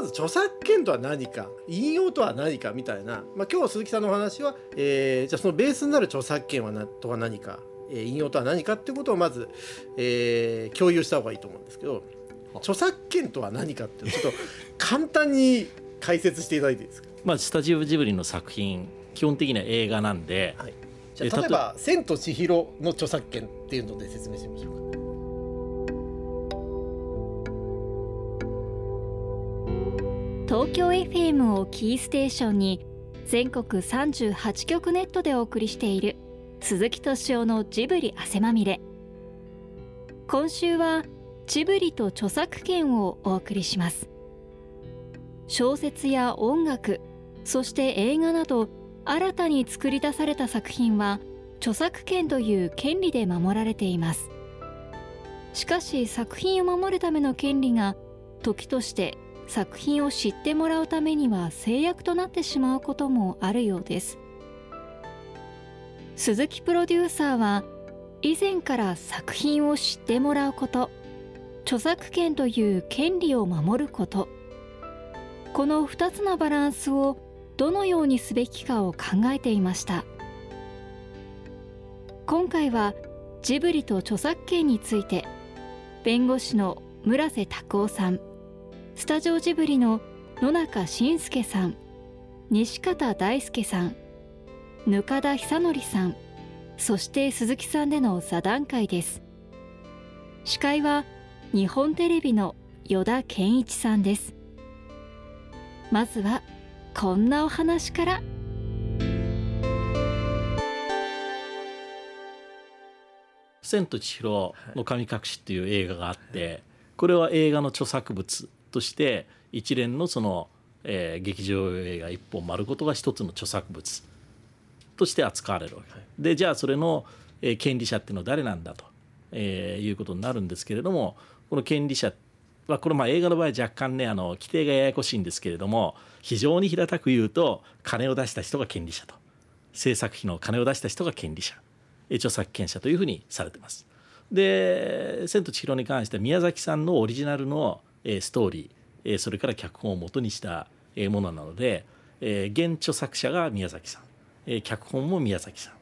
まず著作権とは何か引用とは何かみたいな、まあ、今日鈴木さんのお話は、えー、じゃあそのベースになる著作権はなとは何か、えー、引用とは何かっていうことをまず、えー、共有した方がいいと思うんですけど著作権とは何かっていうちょっと簡単に解説していただいていいですか、まあ、スタジオジブリの作品基本的には映画なんで、はい、じゃあ例えば「千と千尋」の著作権っていうので説明しましょうか。東京 FM をキーステーションに全国38局ネットでお送りしている鈴木敏夫のジブリ汗まみれ。今週はジブリと著作権をお送りします。小説や音楽そして映画など新たに作り出された作品は著作権という権利で守られています。しかし作品を守るための権利が時として作品を知ってもらうためには制約となってしまうこともあるようです。鈴木プロデューサーは以前から作品を知ってもらうこと著作権という権利を守ることこの2つのバランスをどのようにすべきかを考えていました。今回はジブリと著作権について弁護士の村瀬拓夫さんスタジオジブリの野中伸介さん西方大輔さん額田久則さんそして鈴木さんでの座談会です。司会は日本テレビの依田健一さんです。まずはこんなお話から「千と千尋の神隠し」っていう映画があってこれは映画の著作物として一連のその、えー、劇場映画一本丸ごとが一つの著作物として扱われるわけ、はい、でじゃあそれの、えー、権利者っていうのは誰なんだと、えー、いうことになるんですけれどもこの権利者はこれまあ映画の場合若干ねあの規定がややこしいんですけれども非常に平たく言うと金を出した人が権利者と。制作費の金を出した人が権利者。著作権者というふうにされてます。で「千と千尋」に関しては宮崎さんのオリジナルのえストーリーえそれから脚本をもとにしたものなのでえ原著作者が宮崎さんえ脚本も宮崎さん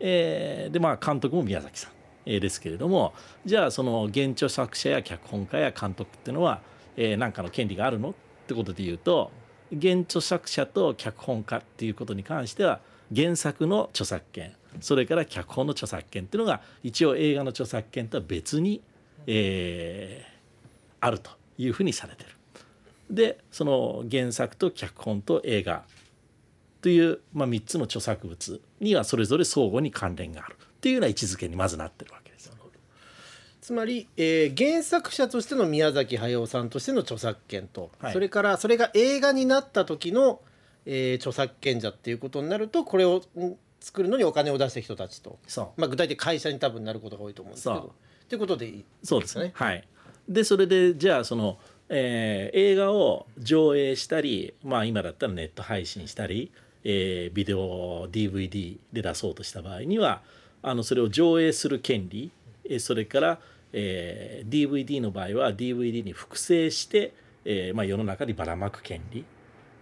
えでまあ監督も宮崎さんえですけれどもじゃあその原著作者や脚本家や監督っていうのは何かの権利があるの？ってことで言うと原著作者と脚本家っていうことに関しては原作の著作権それから脚本の著作権っていうのが一応映画の著作権とは別に、えー、あると。いうふうにされてる。でその原作と脚本と映画という、まあ、3つの著作物にはそれぞれ相互に関連があるというような位置づけにまずなってるわけです。つまり、えー、原作者としての宮崎駿さんとしての著作権と、はい、それからそれが映画になった時の、えー、著作権者っていうことになるとこれを作るのにお金を出した人たちとまあ、具体的会社に多分なることが多いと思うんですけど。ということでいいですね。そうですねはいでそれでじゃあその、えー、映画を上映したり、まあ、今だったらネット配信したり、えー、ビデオ DVD で出そうとした場合にはあのそれを上映する権利それから、えー、DVD の場合は DVD に複製して、えーまあ、世の中にばらまく権利。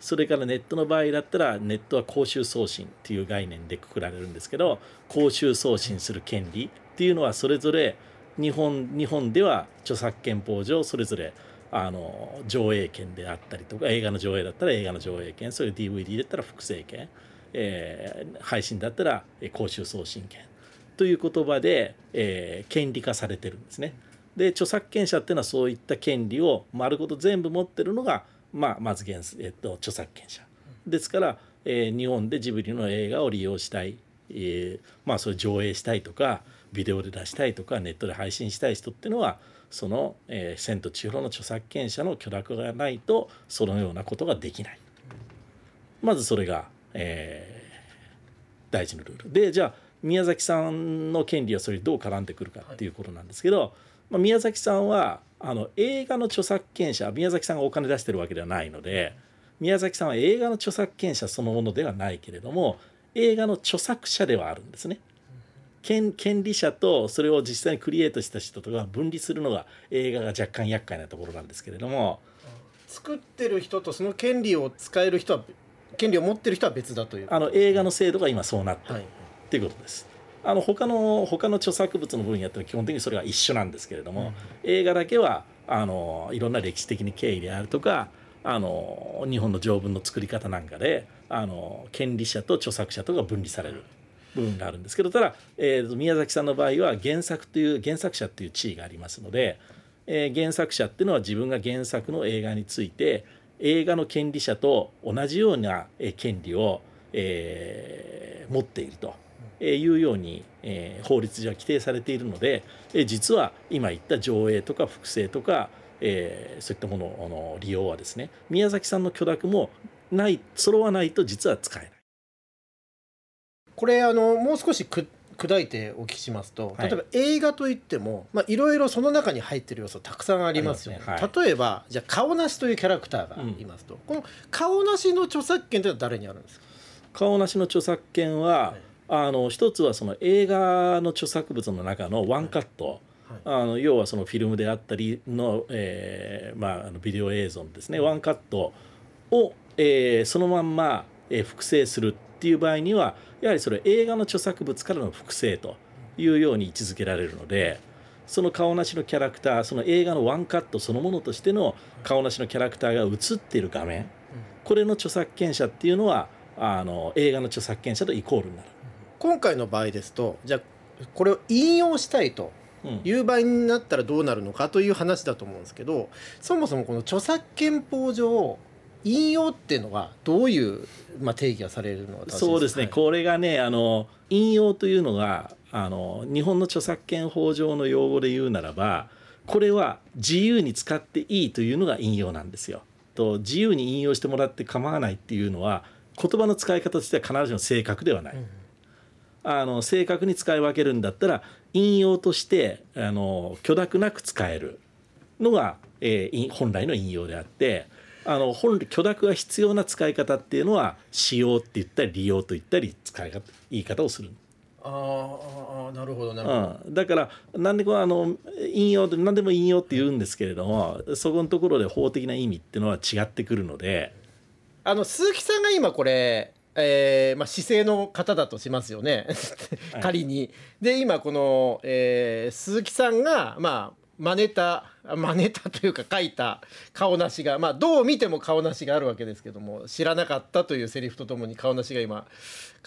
それからネットの場合だったらネットは公衆送信っていう概念でくくられるんですけど公衆送信する権利っていうのはそれぞれ日本日本では著作権法上それぞれあの上映権であったりとか映画の上映だったら映画の上映権そういう DVD だったら複製権、えー、配信だったら公衆送信権という言葉で、えー、権利化されてるんですね。で著作権者っていうのはそういった権利を丸ごと全部持ってるのが、まあ、まず原、えっと、著作権者ですから、えー、日本でジブリの映画を利用したい、えー、まあそれ上映したいとかビデオで出したいとかネットで配信したい人っていうのはその「えー、千と千尋」の著作権者の許諾がないとそのようなことができない。まずそれが、えー、大事なルールでじゃあ宮崎さんの権利はそれにどう絡んでくるかっていうことなんですけど、まあ、宮崎さんはあの映画の著作権者宮崎さんがお金出してるわけではないので宮崎さんは映画の著作権者そのものではないけれども映画の著作者ではあるんですね。権権利者とそれを実際にクリエイトした人とか分離するのが映画が若干厄介なところなんですけれども。作ってる人とその権利を使える人は権利を持ってる人は別だという。あの映画の制度が今そうなってる、はい。っていうことです。あの他の他の著作物の分野って基本的にそれは一緒なんですけれども、映画だけはあのいろんな歴史的に経緯であるとかあの日本の条文の作り方なんかであの権利者と著作者とが分離される部分があるんですけどただ、えー宮崎さんの場合は原作という原作者っていう地位がありますので、えー原作者っていうのは自分が原作の映画について映画の権利者と同じような権利を、えー持っているというように、えー法律上は規定されているので、えー実は今言った上映とか複製とか、えーそういったものの利用はですね宮崎さんの許諾もない揃わないと実は使えない。これあのもう少しく砕いてお聞きしますとはい。例えば映画といってもまあいろいろその中に入ってる要素たくさんありますよね。ありますね例えばじゃあ顔なしというキャラクターがいますと、この顔なしの著作権というのは誰にあるんですか？顔なしの著作権は、あの一つはその映画の著作物の中のワンカット、あの要はそのフィルムであったりの,、えーまあ、ビデオ映像のですね。ワンカットを、えーそのまんま、えー複製するっていう場合にはやはりそれ映画の著作物からの複製というように位置づけられるのでその顔なしのキャラクターその映画のワンカットそのものとしての顔なしのキャラクターが映っている画面これの著作権者っていうのはあの映画の著作権者とイコールになる。今回の場合ですとじゃあこれを引用したいとうんいう場合になったらどうなるのかという話だと思うんですけどそもそもこの著作権法上引用っていうのはどういう、まあ、定義がされるのがそうですね、はいこれがねあの引用というのがあの日本の著作権法上の用語で言うならばこれは自由に使っていいというのが引用なんですよ。と自由に引用してもらって構わないっていうのは言葉の使い方としては必ずしも正確ではない。あの正確に使い分けるんだったら引用としてあの許諾なく使えるのが、えーい本来の引用であってあの本来許諾が必要な使い方っていうのは使用って言ったり利用と言ったり使い方言い方をする。あーあーなるほどなるほど、うん、だからなんでこうあの引用何でも引用って言うんですけれどもそこのところで法的な意味っていうのは違ってくるのであの鈴木さんが今これ、えーまあ、姿勢の方だとしますよね はい仮に。で今この、えー鈴木さんがまあ真似た真似たというか書いた顔なしが、まあ、どう見ても顔なしがあるわけですけども知らなかったというセリフとともに顔なしが今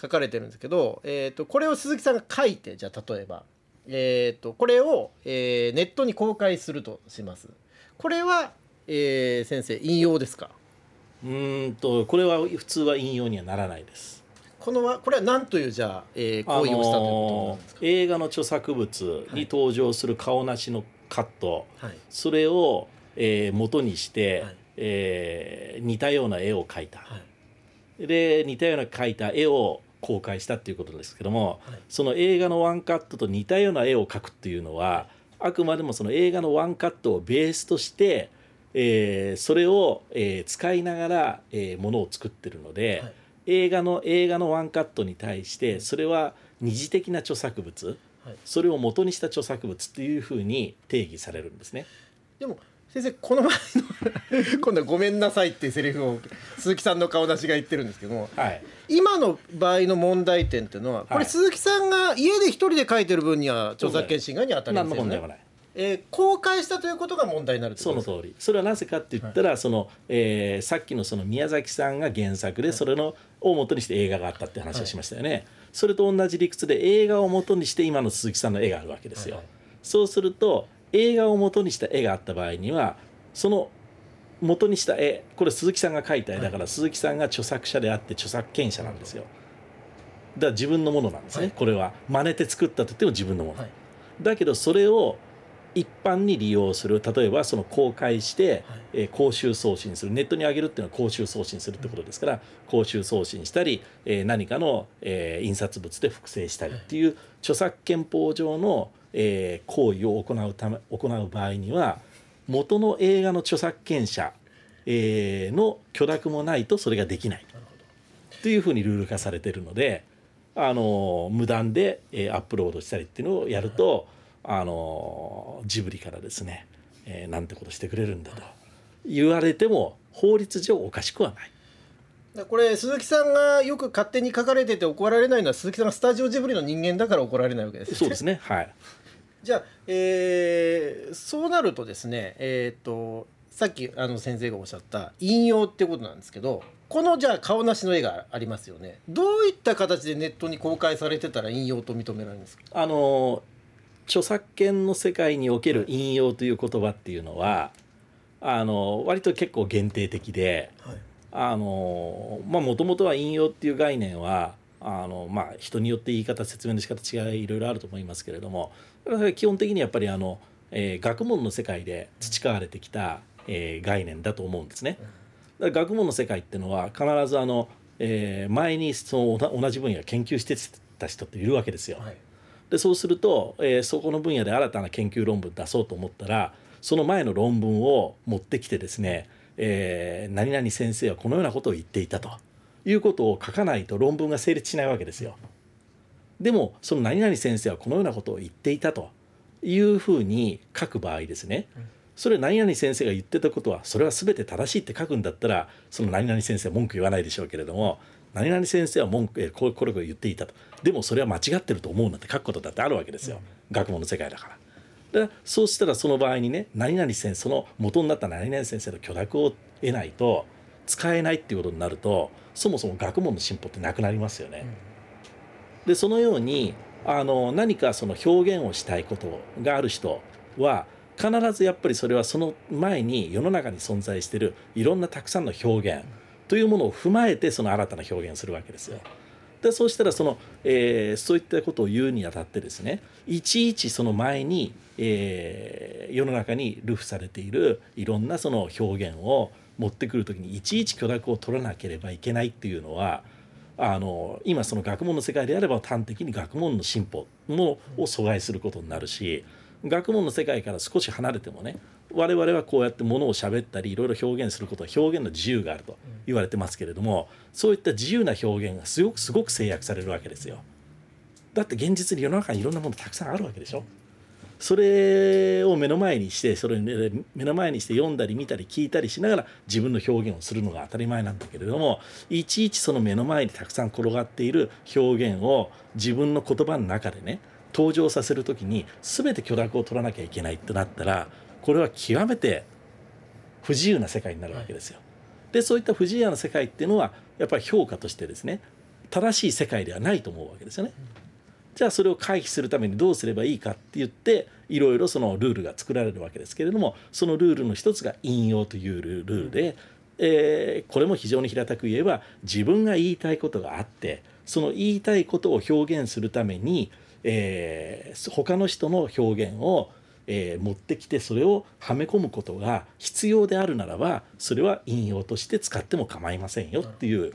書かれてるんですけど、えー、とこれを鈴木さんが書いてじゃあ例えば、えー、とこれを、えーネットに公開するとします。これは、えー先生引用ですか？うーんとこれは普通は引用にはならないです。このはこれは何というじゃあ、えー行為をしたということなんですか、あの映画の著作物に登場する顔なしのカット、はい。それを、えー元にして、はい。えー似たような絵を描いた、はい。で似たような描いた絵を公開したっていうことですけども、はい。その映画のワンカットと似たような絵を描くっていうのはあくまでもその映画のワンカットをベースとして、えーそれを、えー使いながら、えーものを作ってるので、はい。映画の映画のワンカットに対してそれは二次的な著作物はいそれを元にした著作物っていうふうに定義されるんですね。でも先生この前の 今度は「ごめんなさい」っていうセリフを鈴木さんの顔出しが言ってるんですけどもはい、今の場合の問題点っていうのはこれはい鈴木さんが家で一人で書いてる分には著作権侵害に当たりま何せんよね。えー公開したということが問題になるその通りそれはなぜかって言ったら、そのえーさっきのその宮崎さんが原作でそれのを元にして映画があったって話をしましたよね、それと同じ理屈で映画を元にして今の鈴木さんの絵があるわけですよ、はいはい。そうすると映画を元にした絵があった場合にはその元にした絵これ鈴木さんが描いた絵だから鈴木さんが著作者であって著作権者なんですよ。だから自分のものなんですね、はい。これは真似て作ったと言っても自分のもの、はい。だけどそれを一般に利用する例えばその公開して、はい。えー公衆送信するネットに上げるっていうのは公衆送信するってことですから、公衆送信したり、えー何かの、えー印刷物で複製したりっていう著作権法上の、えー行為を行うため行う場合には元の映画の著作権者、えーの許諾もないとそれができない。というふうにルール化されているので。あの無断で、えーアップロードしたりっていうのをやると、あのジブリからですね、えーなんてことしてくれるんだと言われても法律上おかしくはない。これ鈴木さんがよく勝手に書かれてて怒られないのは鈴木さんがスタジオジブリの人間だから怒られないわけですそうですねはい。じゃあ、えー、そうなるとですねえっ、とさっきあの先生がおっしゃった引用ってことなんですけどこのじゃあ顔なしの絵がありますよね。どういった形でネットに公開されてたら引用と認められるんですか？あの著作権の世界における引用という言葉っていうのはあの割と結構限定的で、はい、あのまあもともとは引用っていう概念はあのまあ人によって言い方説明の仕方違いいろいろあると思いますけれども基本的にやっぱりあの、えー、学問の世界で培われてきたえー、概念だと思うんですね。だから学問の世界っていうのは必ずあの、えー、前にその同じ分野研究してた人っているわけですよ。はい、でそうすると、えー、そこの分野で新たな研究論文出そうと思ったらその前の論文を持ってきてですね、えー、何々先生はこのようなことを言っていたと。いうことを書かないと論文が成立しないわけですよ。でもその何々先生はこのようなことを言っていたと。いうふうに書く場合ですね、それ何々先生が言ってたことはそれは全て正しいって書くんだったらその何々先生文句言わないでしょうけれども何々先生は文句これこれこれ言っていたと。でもそれは間違ってると思うなんて書くことだってあるわけですよ、学問の世界だから。でそうしたらその場合にね何々先生その元になった何々先生の許諾を得ないと使えないっていうことになるとそもそも学問の進歩ってなくなりますよね。でそのようにあの何かその表現をしたいことがある人は必ずやっぱりそれはその前に世の中に存在しているいろんなたくさんの表現というものを踏まえてその新たな表現するわけですよ。でそうしたらその、えー、そういったことを言うにあたってですねいちいちその前に、えー、世の中に流布されているいろんなその表現を持ってくる時にいちいち許諾を取らなければいけないっていうのはあの今その学問の世界であれば端的に学問の進歩もを阻害することになるし学問の世界から少し離れてもね我々はこうやってものを喋ったりいろいろ表現することは表現の自由があると言われてますけれどもそういった自由な表現がすごくすごく制約されるわけですよ。だって現実に世の中にいろんなものたくさんあるわけでしょ。それを目の前にしてそれ目の前にして読んだり見たり聞いたりしながら自分の表現をするのが当たり前なんだけれどもいちいちその目の前にたくさん転がっている表現を自分の言葉の中でね登場させる時に全て許諾を取らなきゃいけないってなったらこれは極めて不自由な世界になるわけですよ。でそういった不自由な世界っていうのはやっぱり評価としてですね正しい世界ではないと思うわけですよね。じゃあそれを回避するためにどうすればいいかって言っていろいろそのルールが作られるわけですけれどもそのルールの一つが引用というルールで、えー、これも非常に平たく言えば自分が言いたいことがあってその言いたいことを表現するためにえー、他の人の表現を、えー、持ってきてそれをはめ込むことが必要であるならばそれは引用として使っても構いませんよっていう、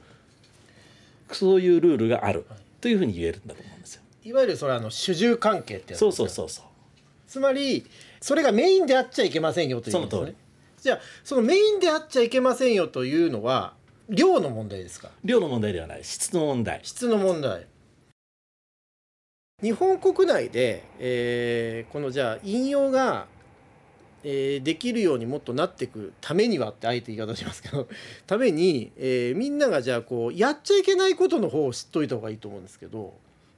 そういうルールがあるというふうに言えるんだと思うんですよ。いわゆるそれはあの主従関係ってそうそうそうそう。つまりそれがメインであっちゃいけませんよという、ね、その通り。じゃあそのメインであっちゃいけませんよというのは量の問題ですか？量の問題ではない。質の問題。質の問題日本国内で、えー、このじゃあ引用が、えー、できるようにもっとなっていくためにはってあえて言い方しますけど ために、えー、みんながじゃあこうやっちゃいけないことの方を知っといた方がいいと思うんですけど。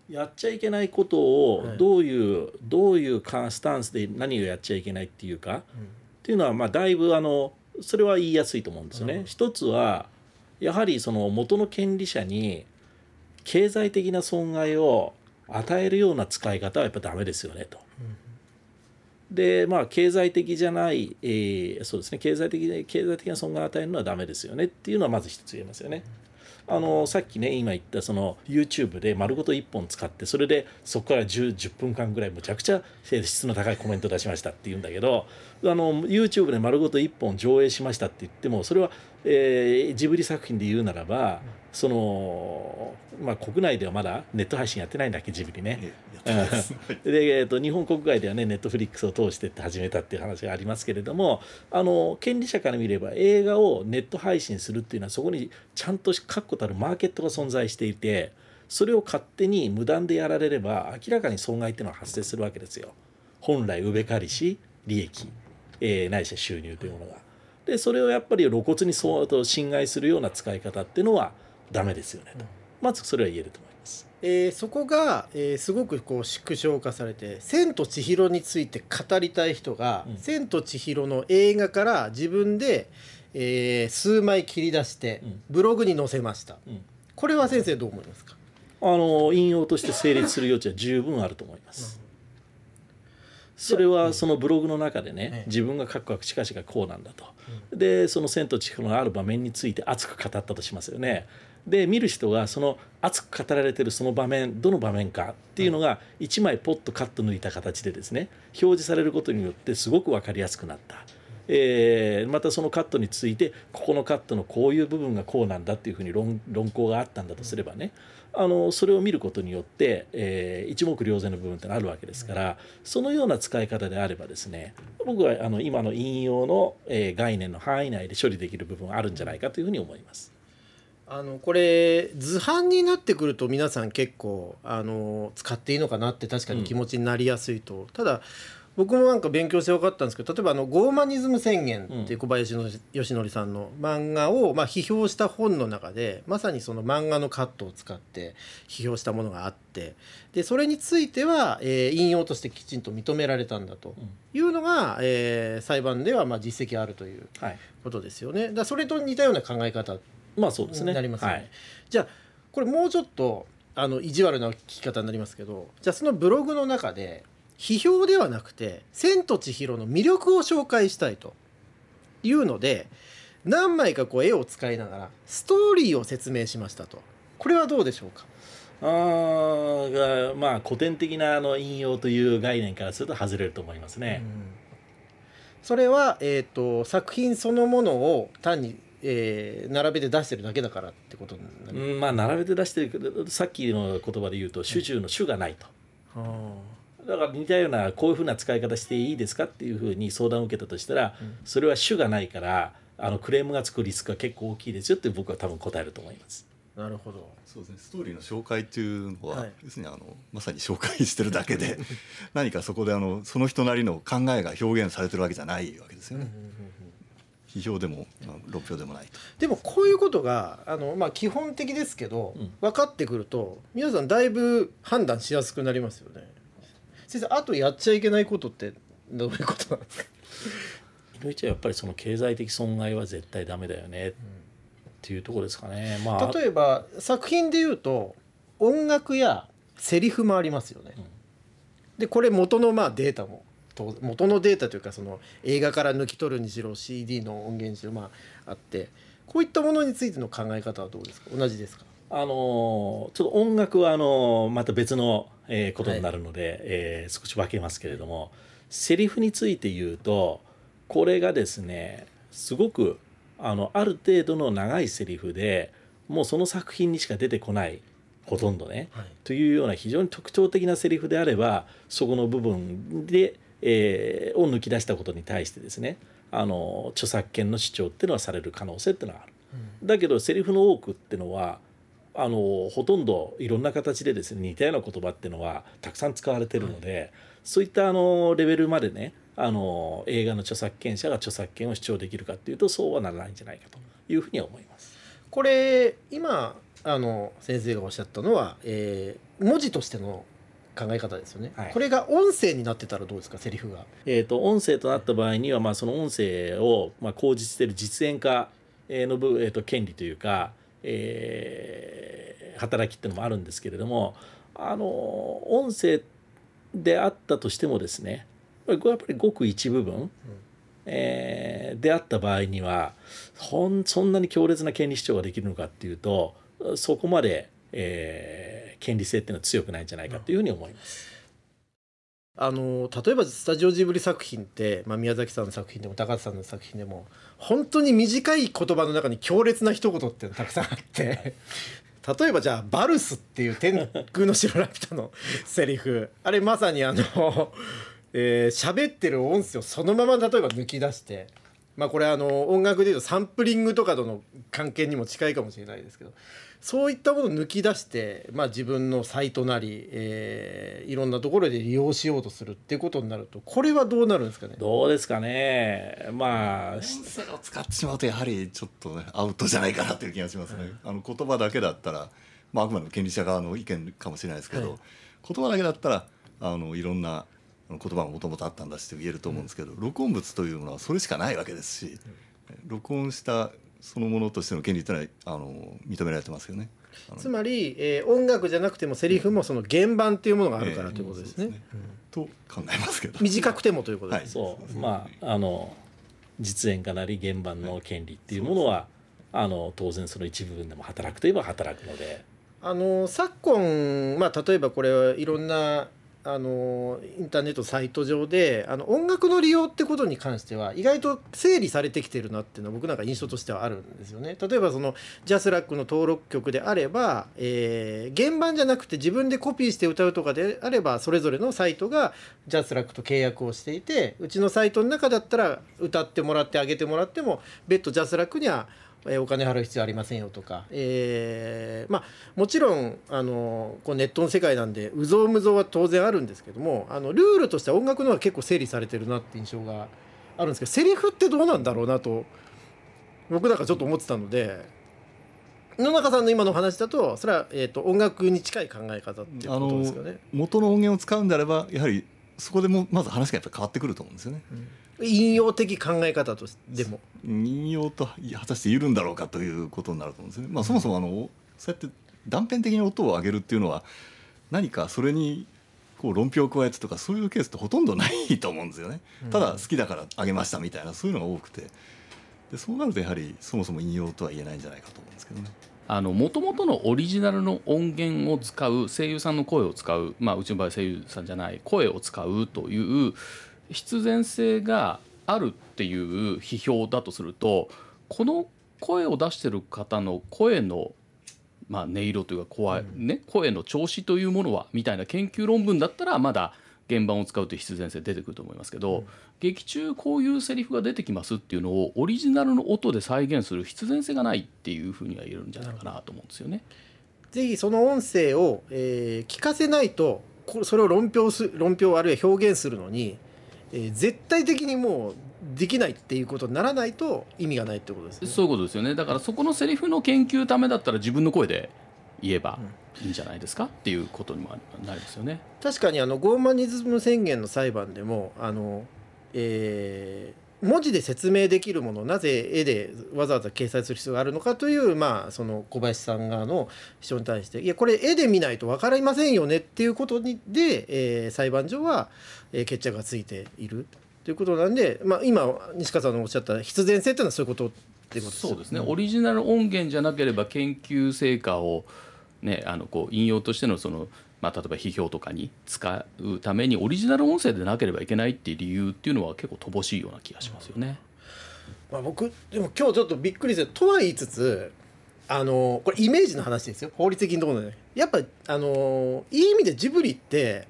やっちゃいけないことをどういう、はい、どういうスタンスで何をやっちゃいけないっていうか、うん、っていうのはまあだいぶあのそれは言いやすいと思うんですよね。うん、一つはやはりその元の権利者に経済的な損害を与えるような使い方はやっぱダメですよねと。でまあ経済的じゃない、えー、そうですね経済的で経済的な損害を与えるのはダメですよねっていうのはまず一つ言えますよね。あのさっきね今言ったその YouTube で丸ごと1本使ってそれでそこから 10, 10分間ぐらいむちゃくちゃ質の高いコメント出しましたって言うんだけどあの YouTube で丸ごと1本上映しましたって言ってもそれは、えー、ジブリ作品で言うならば、その、まあ、国内ではまだネット配信やってないんだっけジブリね。で、えーと、日本国外ではねネットフリックスを通してって始めたっていう話がありますけれどもあの権利者から見れば映画をネット配信するっていうのはそこにちゃんと確固たるマーケットが存在していてそれを勝手に無断でやられれば明らかに損害っていうのは発生するわけですよ。本来うべかりし利益、えー、ないしは収入というものが。でそれをやっぱり露骨にそうと侵害するような使い方っていうのはダメですよねと、まずそれは言えると思います。えーそこが、えーすごくこう縮小化されて「千と千尋」について語りたい人が「うん。千と千尋」の映画から自分で、えー数枚切り出してうん。ブログに載せました、うん。これは先生どう思いますか？あの引用として成立する余地は十分あると思います。それはそのブログの中でね、ええ。自分が書く書く近々こうなんだと、でその「千と千尋」のある場面について熱く語ったとしますよね。で見る人がその熱く語られてるその場面どの場面かっていうのが一枚ポッとカット抜いた形でですね表示されることによってすごく分かりやすくなった。えーまたそのカットについてここのカットのこういう部分がこうなんだっていうふうに論論考があったんだとすればねあのそれを見ることによって、えー一目瞭然の部分ってあるわけですからそのような使い方であればですね僕はあの今の引用の、えー概念の範囲内で処理できる部分はあるんじゃないかというふうに思います。あのこれ図版になってくると皆さん結構あの使っていいのかなって確かに気持ちになりやすいと、ただ僕もなんか勉強して分かったんですけど例えばあの「ゴーマニズム宣言」っていう小林の義則さんの漫画を、まあ、批評した本の中でまさにその漫画のカットを使って批評したものがあってでそれについては、えー引用としてきちんと認められたんだというのが、えー裁判ではまあ実績あるというはい、ことですよね。だそれと似たような考え方まあそうですね。なりますよねはいじゃあこれもうちょっとあの意地悪な聞き方になりますけどじゃあそのブログの中で批評ではなくて「千と千尋」の魅力を紹介したいというので何枚かこう絵を使いながらストーリーを説明しましたと。これはどうでしょうか？あまあ古典的なあの引用という概念からすると外れると思いますね。それは、えー、と作品そのものを単に、えー並べて出してるだけだからってことになりますうんまあ並べて出してるけどさっきの言葉で言うと主従の主がないと。だから似たようなこういうふうな使い方していいですかっていうふうに相談を受けたとしたら、それは主がないからあのクレームがつくリスクが結構大きいですよって僕は多分答えると思います。なるほどそうですねストーリーの紹介っていうのは、はい要するにあのまさに紹介してるだけで 何かそこであのその人なりの考えが表現されてるわけじゃないわけですよね。批評でもあの論評でもないと。でもこういうことがあの、まあ、基本的ですけど、うん分かってくると皆さんだいぶ判断しやすくなりますよね。先生あとやっちゃいけないことってどういうことなんですか？それじゃやっぱりその経済的損害は絶対ダメだよねっていうところですかね。まあ例えば作品でいうと音楽やセリフもありますよね。でこれ元のまあデータもと元のデータというかその映画から抜き取るにしろ CD の音源にしろまああってこういったものについての考え方はどうですか？同じですか？あのーちょっと音楽はあのーまた別の、えーことになるので、えー少し分けますけれどもセリフについて言うとこれがですねすごくあのある程度の長いセリフでもうその作品にしか出てこないほとんどね、はい。というような非常に特徴的なセリフであればそこの部分で、えーを抜き出したことに対してですねあの著作権の主張っていうのはされる可能性っていうのはある。だけどセリフの多くっていうのはあのほとんどいろんな形でですね似たような言葉っていうのはたくさん使われてるので、そういったあのレベルまでねあの映画の著作権者が著作権を主張できるかっていうとそうはならないんじゃないかというふうには思います。これ今あの先生がおっしゃったのは、えー文字としての考え方ですよね、はい。これが音声になってたらどうですかセリフが？えー、と音声となった場合には、まあ、その音声を、まあ、口実している実演化えーの部、えー、と権利というか、えー働きっていうのもあるんですけれどもあの音声であったとしてもですねやっぱりごく一部分、えーであった場合にはほんそんなに強烈な権利主張ができるのかっていうとそこまで、えー権利性っていうのは強くないんじゃないかというふうに思います。あの例えばスタジオジブリ作品って、まあ、宮崎さんの作品でも高田さんの作品でも本当に短い言葉の中に強烈な一言っていうのたくさんあって。例えばじゃあ「バルス」っていう天空の城ラピュタのセリフ。あれまさにあの えー喋ってる音声をそのまま例えば抜き出して。まあこれあの音楽でいうとサンプリングとかとの関係にも近いかもしれないですけどそういったものを抜き出して、まあ、自分のサイトなり、えーいろんなところで利用しようとするっていうことになるとこれはどうなるんですかね？どうですかね？まあ音声を使ってしまうとやはりちょっとねアウトじゃないかなという気がしますね。あの言葉だけだったら、まあ、あくまでも権利者側の意見かもしれないですけど、はい。言葉だけだったらあのいろんなあの言葉がもともとあったんだしと言えると思うんですけど、録音物というものはそれしかないわけですし、録音したそのものとしての権利というのはあの認められてますよね。つまり、えー音楽じゃなくてもセリフもその原版っていうものがあるからええということですね。と考えますけど。短くてもということです、そうまああの実演家なり原版の権利っていうものは、あの当然その一部分でも働くといえば働くので。あの昨今、まあ、例えばこれはいろんなあのインターネットサイト上であの音楽の利用ってことに関しては意外と整理されてきてるなっていうのは僕なんか印象としてはあるんですよね。例えばそのジャスラックの登録曲であれば、えー原版じゃなくて自分でコピーして歌うとかであればそれぞれのサイトがJASRAC と契約をしていてうちのサイトの中だったら歌ってもらってあげてもらっても別途 JASRAC にはえーお金払う必要ありませんよとか、えーまあ、もちろんあのこうネットの世界なんでうぞうむぞうは当然あるんですけどもあのルールとしては音楽の方が結構整理されてるなって印象があるんですけどセリフってどうなんだろうなと僕なんかちょっと思ってたので野中さんの今のお話だとそれは、えー、と音楽に近い考え方っていうことですかね。元の音源を使うんであればやはりそこでもまず話がやっぱり変わってくると思うんですよね。引用的考え方としても。引用と果たしているんだろうかということになると思うんですね。まあ、そもそもあのそうやって断片的に音を上げるっていうのは何かそれにこう論評を加えてとかそういうケースってほとんどないと思うんですよね。ただ好きだから上げましたみたいなそういうのが多くてでそうなるとやはりそもそも引用とは言えないんじゃないかと思うんですけどね。あの元々のオリジナルの音源を使う声優さんの声を使う、まあ、うちの場合声優さんじゃない声を使うという必然性があるっていう批評だとするとこの声を出してる方の声の、まあ、音色というか声,、ね、声の調子というものはみたいな研究論文だったらまだ原版を使うという必然性出てくると思いますけど、劇中こういうセリフが出てきますっていうのをオリジナルの音で再現する必然性がないっていうふうには言えるんじゃないかなと思うんですよね。ぜひその音声を、えー聞かせないとこそれを論評す論評あるいは表現するのに、えー絶対的にもうできないっていうことにならないと意味がないってことですね。そういうことですよねだからそこのセリフの研究ためだったら自分の声で言えばいいんじゃないですかっていうことにもなりますよね。確かにあのゴーマニズム宣言の裁判でもあの、えー文字で説明できるものをなぜ絵でわざわざ掲載する必要があるのかという、まあ、その小林さん側の主張に対していやこれ絵で見ないと分かりませんよねっていうことにで、えー裁判所は、え決着がついているということなんで、まあ、今西川さんのおっしゃった必然性っていうのはそういうことってことそうですね、オリジナル音源じゃなければ研究成果を、ね、あのこう引用としてのその、まあ、例えば批評とかに使うためにオリジナル音声でなければいけないっていう理由っていうのは結構乏しいような気がしますよね。まあ、僕でも今日ちょっとびっくりしてとは言いつつあのこれイメージの話ですよ。法律的にどうなのやっぱあのいい意味でジブリって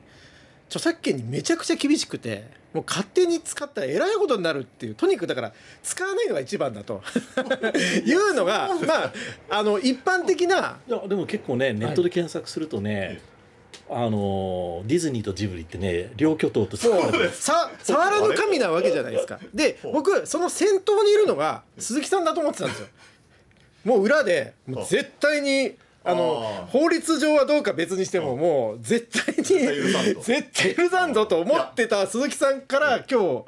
著作権にめちゃくちゃ厳しくてもう勝手に使ったらえらいことになるっていうとにかくだから使わないのが一番だと。いうのがまああの一般的ないやでも結構ねネットで検索するとね、あのディズニーとジブリってね両巨頭とそうさ触らぬ神なわけじゃないですか。で僕その先頭にいるのが鈴木さんだと思ってたんですよ。もう裏でもう絶対にあの法律上はどうか別にしてももう絶対に絶対許さんぞと思ってた鈴木さんから今日。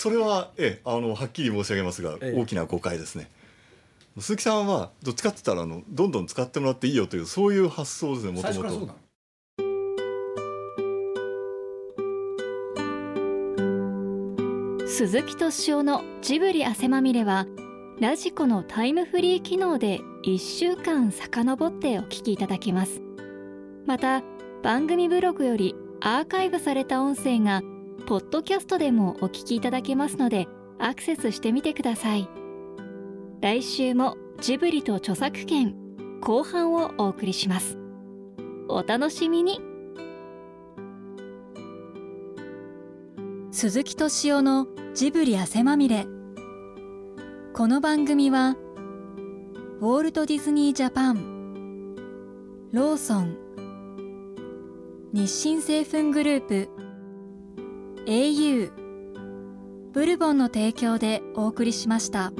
それは、ええ、あのはっきり申し上げますが、ええ。大きな誤解ですね。鈴木さんはどっちかって言ったらあのどんどん使ってもらっていいよというそういう発想ですねもともと。鈴木敏夫のジブリ汗まみれはラジコのタイムフリー機能で1週間遡ってお聞きいただけます。また番組ブログよりアーカイブされた音声がポッドキャストでもお聞きいただけますのでアクセスしてみてください。来週もジブリと著作権後半をお送りします。お楽しみに。鈴木敏夫のジブリ汗まみれこの番組はウォールト・ディズニー・ジャパンローソン日清製粉グループ au ブルボンの提供でお送りしました。